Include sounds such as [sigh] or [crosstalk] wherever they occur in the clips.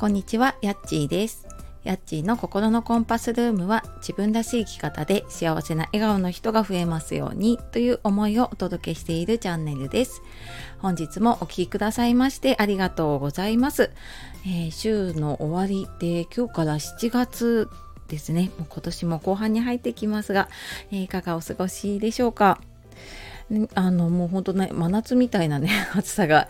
こんにちは、やっちーです。やっちーの心のコンパスルームは自分らしい生き方で幸せな笑顔の人が増えますようにという思いをお届けしているチャンネルです。本日もお聴きくださいましてありがとうございます。えー週の終わりで今日から7月ですね。もう今年も後半に入ってきますが、えーいかがお過ごしでしょうか？あのもう本当ね真夏みたいなね [laughs] 暑さが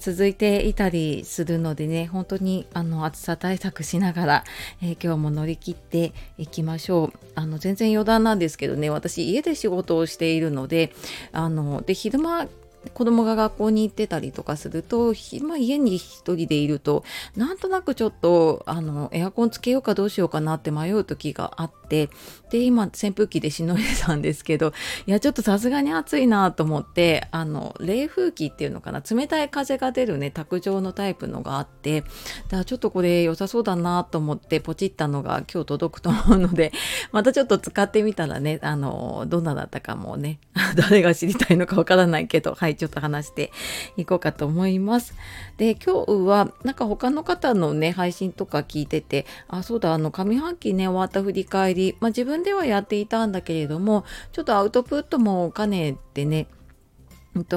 続いていたりするのでね本当にあの暑さ対策しながら、えー今日も乗り切っていきましょう。あの全然余談なんですけどね私家で仕事をしているのであので昼間子供が学校に行ってたりとかすると、まあ、家に一人でいると、なんとなくちょっと、あの、エアコンつけようかどうしようかなって迷う時があって、で、今、扇風機でしのいでたんですけど、いや、ちょっとさすがに暑いなと思って、あの、冷風機っていうのかな、冷たい風が出るね、卓上のタイプのがあって、だからちょっとこれ良さそうだなと思ってポチったのが今日届くと思うので、[laughs] またちょっと使ってみたらね、あの、どんなだったかもね、[laughs] 誰が知りたいのかわからないけど、はい、ちょっと話していこうかと思います。で、今日は、なんか他の方のね、配信とか聞いてて、あ、そうだ、あの、上半期ね、終わった振り返り、まあ自分ではやっていたんだけれども、ちょっとアウトプットも兼ねてね、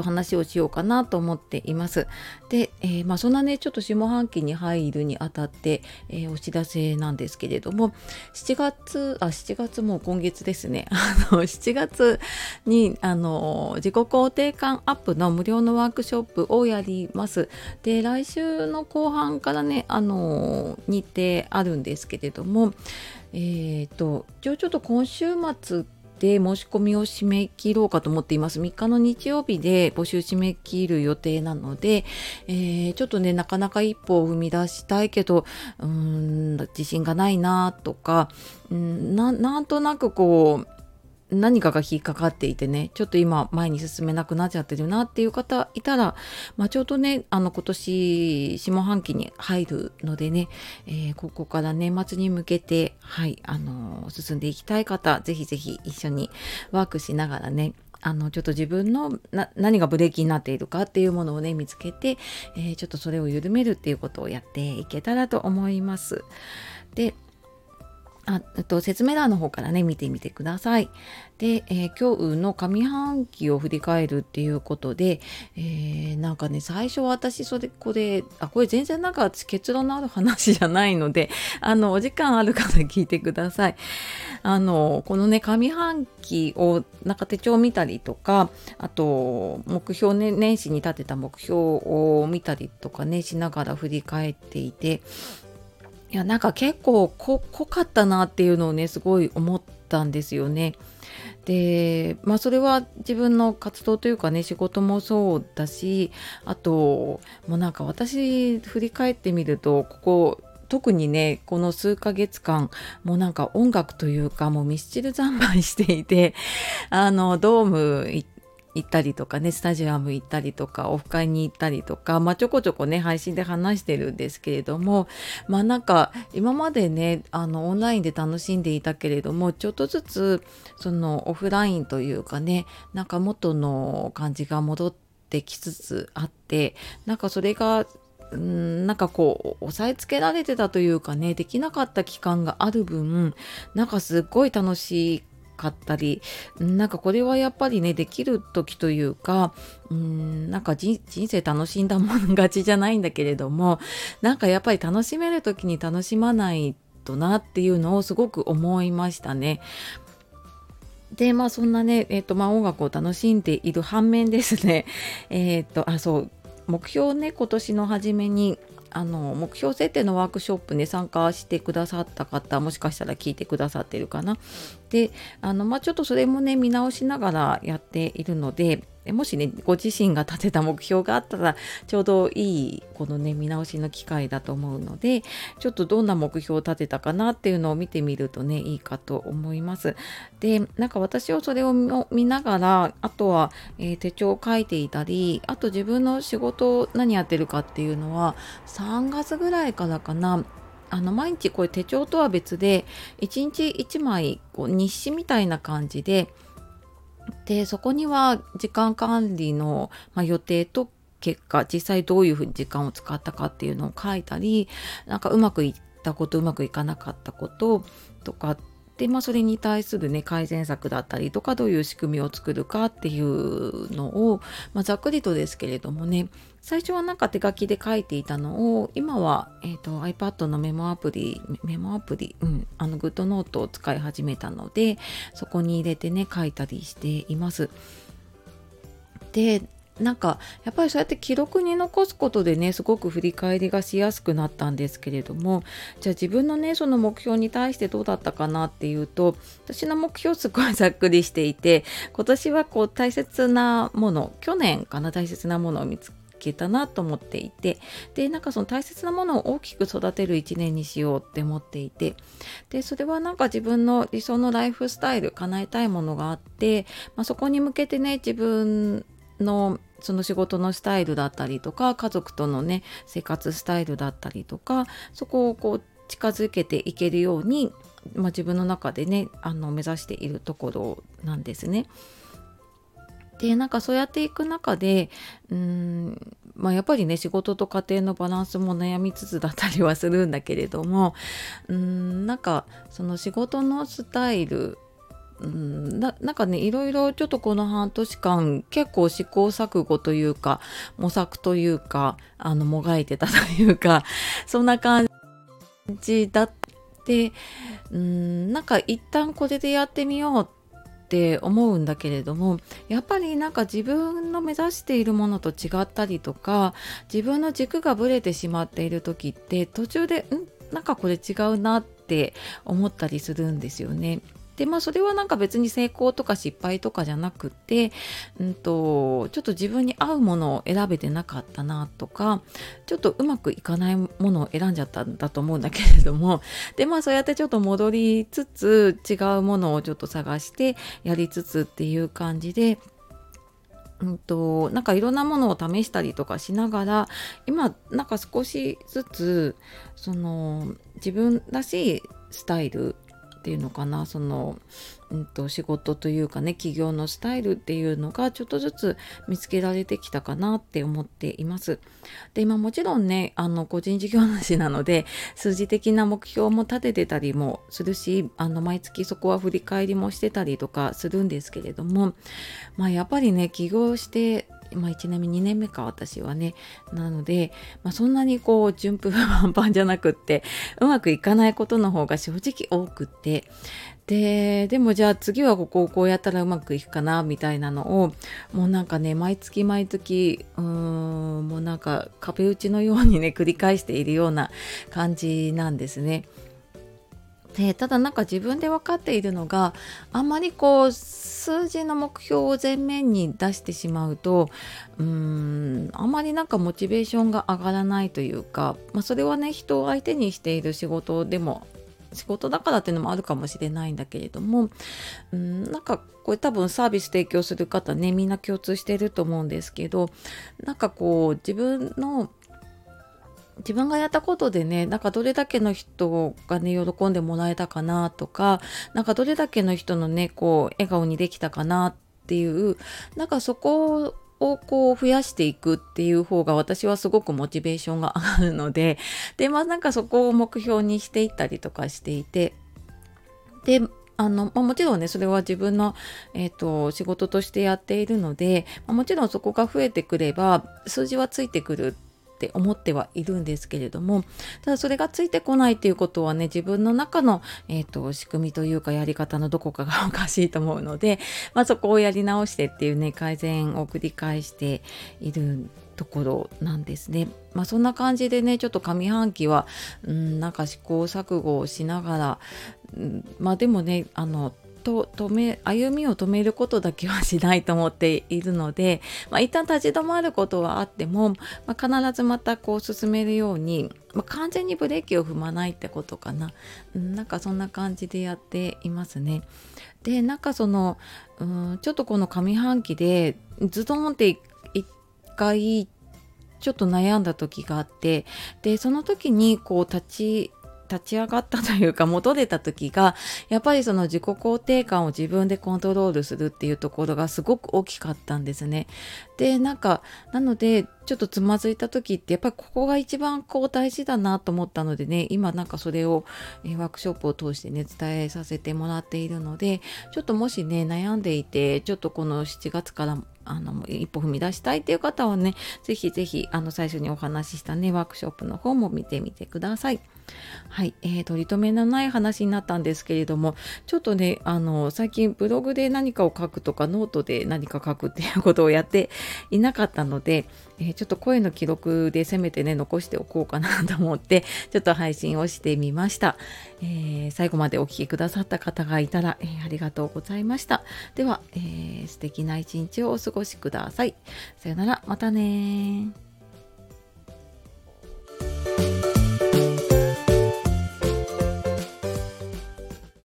話をしようかなと思っています。で、えーまあそんなねちょっと下半期に入るにあたって、えーお知らせなんですけれども7月あ7月もう今月ですね [laughs] あの7月にあの自己肯定感アップの無料のワークショップをやります。で来週の後半からねあの日程あるんですけれどもえっ、と一応ちょっと今週末で申し込みを締め切ろうかと思っています。3日の日曜日で募集締め切る予定なので、えーちょっとね、なかなか一歩を踏み出したいけど、うーん、自信がないなとか、うんな、なんとなくこう、何かが引っかかっていてね、ちょっと今前に進めなくなっちゃってるなっていう方いたら、まあ、ちょうどね、あの今年下半期に入るのでね、えーここから年末に向けて、はい、あの進んでいきたい方、ぜひぜひ一緒にワークしながらね、あのちょっと自分のな何がブレーキになっているかっていうものをね見つけて、えーちょっとそれを緩めるっていうことをやっていけたらと思います。であと説明欄の方からね見てみてください。で、えー今日の上半期を振り返るっていうことで、えーなんかね最初私それこれあこれ全然なんか結論のある話じゃないので [laughs] あのお時間ある方聞いてください。あのこのね上半期をなんか手帳を見たりとかあと目標ね年始に立てた目標を見たりとかねしながら振り返っていていやなんか結構濃かったなっていうのをねすごい思ったんですよね。でまあそれは自分の活動というかね仕事もそうだしあともうなんか私振り返ってみるとここ特にねこの数ヶ月間もうなんか音楽というかもうミスチル三昧していてあのドーム行っ行ったりとかねスタジアム行ったりとかオフ会に行ったりとかまあちょこちょこね配信で話してるんですけれどもまあなんか今までねあのオンラインで楽しんでいたけれどもちょっとずつそのオフラインというかねなんか元の感じが戻ってきつつあってなんかそれがうんなんかこう押さえつけられてたというかねできなかった期間がある分なんかすっごい楽しいかったりなんかこれはやっぱりねできる時というかうんなんか人生楽しんだもん勝ちじゃないんだけれどもなんかやっぱり楽しめる時に楽しまないとなっていうのをすごく思いましたね。でまあそんなね、えっとまあ、音楽を楽しんでいる反面ですねえっとあそう目標ね今年の初めにあの目標設定のワークショップに参加してくださった方もしかしたら聞いてくださってるかな。であの、まあ、ちょっとそれもね見直しながらやっているのでもしねご自身が立てた目標があったらちょうどいいこのね見直しの機会だと思うのでちょっとどんな目標を立てたかなっていうのを見てみるとねいいかと思います。でなんか私はそれを見ながらあとは、えー手帳を書いていたりあと自分の仕事何やってるかっていうのは3月ぐらいからかなあの毎日これ手帳とは別で1日1枚こう日誌みたいな感じででそこには時間管理の、まあ、予定と結果実際どういうふうに時間を使ったかっていうのを書いたりなんかうまくいったことうまくいかなかったこととかで、まあ、それに対するね改善策だったりとかどういう仕組みを作るかっていうのを、まあ、ざっくりとですけれどもね最初はなんか手書きで書いていたのを今は、えーと、iPad のメモアプリメモアプリ、うん、あのグッドノートを使い始めたのでそこに入れてね書いたりしています。でなんかやっぱりそうやって記録に残すことでねすごく振り返りがしやすくなったんですけれどもじゃあ自分のねその目標に対してどうだったかなっていうと私の目標すごいざっくりしていて今年はこう大切なもの去年かな大切なものを見つけたなと思っていてでなんかその大切なものを大きく育てる一年にしようって思っていてでそれはなんか自分の理想のライフスタイル叶えたいものがあって、まあ、そこに向けてね自分のその仕事のスタイルだったりとか家族とのね生活スタイルだったりとかそこをこう近づけていけるように、まあ、自分の中でねあの目指しているところなんですね。でなんかそうやっていく中でうんまあやっぱりね仕事と家庭のバランスも悩みつつだったりはするんだけれどもうんなんかその仕事のスタイルうんななんかねいろいろちょっとこの半年間結構試行錯誤というか模索というかあのもがいてたというかそんな感じだってうんなんか一旦これでやってみようって思うんだけれどもやっぱりなんか自分の目指しているものと違ったりとか自分の軸がぶれてしまっている時って途中でんなんかこれ違うなって思ったりするんですよね。でまあそれはなんか別に成功とか失敗とかじゃなくて、うんと、ちょっと自分に合うものを選べてなかったなとかちょっとうまくいかないものを選んじゃったんだと思うんだけれども [laughs] でまあそうやってちょっと戻りつつ違うものをちょっと探してやりつつっていう感じでうんと、なんかいろんなものを試したりとかしながら今なんか少しずつその自分らしいスタイルていうのかなその、うんと、仕事というかね企業のスタイルっていうのがちょっとずつ見つけられてきたかなって思っています。で今もちろんねあの個人事業主なので数字的な目標も立ててたりもするしあの毎月そこは振り返りもしてたりとかするんですけれどもまあやっぱりね起業してまあ、1年目2年目か私はねなので、まあ、そんなにこう順風満帆じゃなくってうまくいかないことの方が正直多くってででもじゃあ次はここをこうやったらうまくいくかなみたいなのをもうなんかね毎月毎月うーんもうなんか壁打ちのようにね繰り返しているような感じなんですね。でただなんか自分で分かっているのがあんまりこう数字の目標を前面に出してしまうとうーんあんまりなんかモチベーションが上がらないというか、まあ、それはね人を相手にしている仕事でも仕事だからっていうのもあるかもしれないんだけれどもうんなんかこれ多分サービス提供する方ねみんな共通してると思うんですけどなんかこう自分の自分がやったことでねなんかどれだけの人がね喜んでもらえたかなとかなんかどれだけの人のねこう笑顔にできたかなっていうなんかそこをこう増やしていくっていう方が私はすごくモチベーションが上がるので [laughs] でまあなんかそこを目標にしていったりとかしていてであのまあ、もちろんねそれは自分の、えーと、仕事としてやっているので、まあ、もちろんそこが増えてくれば数字はついてくるって思ってはいるんですけれどもただそれがついてこないっていうことはね自分の中の、えーと、仕組みというかやり方のどこかがおかしいと思うので、まあ、そこをやり直してっていうね改善を繰り返しているところなんですね。まあそんな感じでねちょっと上半期はうんなんか試行錯誤をしながら、うん、まあでもねあのと止め歩みを止めることだけはしないと思っているので、[laughs] まあ、一旦立ち止まることはあっても、まあ、必ずまたこう進めるように、まあ、完全にブレーキを踏まないってことかな、うん、なんかそんな感じでやっていますね。でなんかそのうんちょっとこの上半期でズドンって一回ちょっと悩んだ時があってでその時にこう立ち立ち上がったというか戻れた時がやっぱりその自己肯定感を自分でコントロールするっていうところがすごく大きかったんですね。でなんかなのでちょっとつまずいた時ってやっぱりここが一番こう大事だなと思ったのでね今なんかそれを、えワークショップを通してね伝えさせてもらっているのでちょっともしね悩んでいてちょっとこの7月からあの一歩踏み出したいっていう方はね是非是非あの最初にお話ししたねワークショップの方も見てみてください。はい、えー、取り留めのない話になったんですけれどもちょっとねあの最近ブログで何かを書くとかノートで何か書くっていうことをやっていなかったので、えー、ちょっと声の記録でせめてね残しておこうかなと思ってちょっと配信をしてみました、えー、最後までお聴きくださった方がいたら、えー、ありがとうございました。では、えー、素敵な一日をお過ごしください。さよならまたね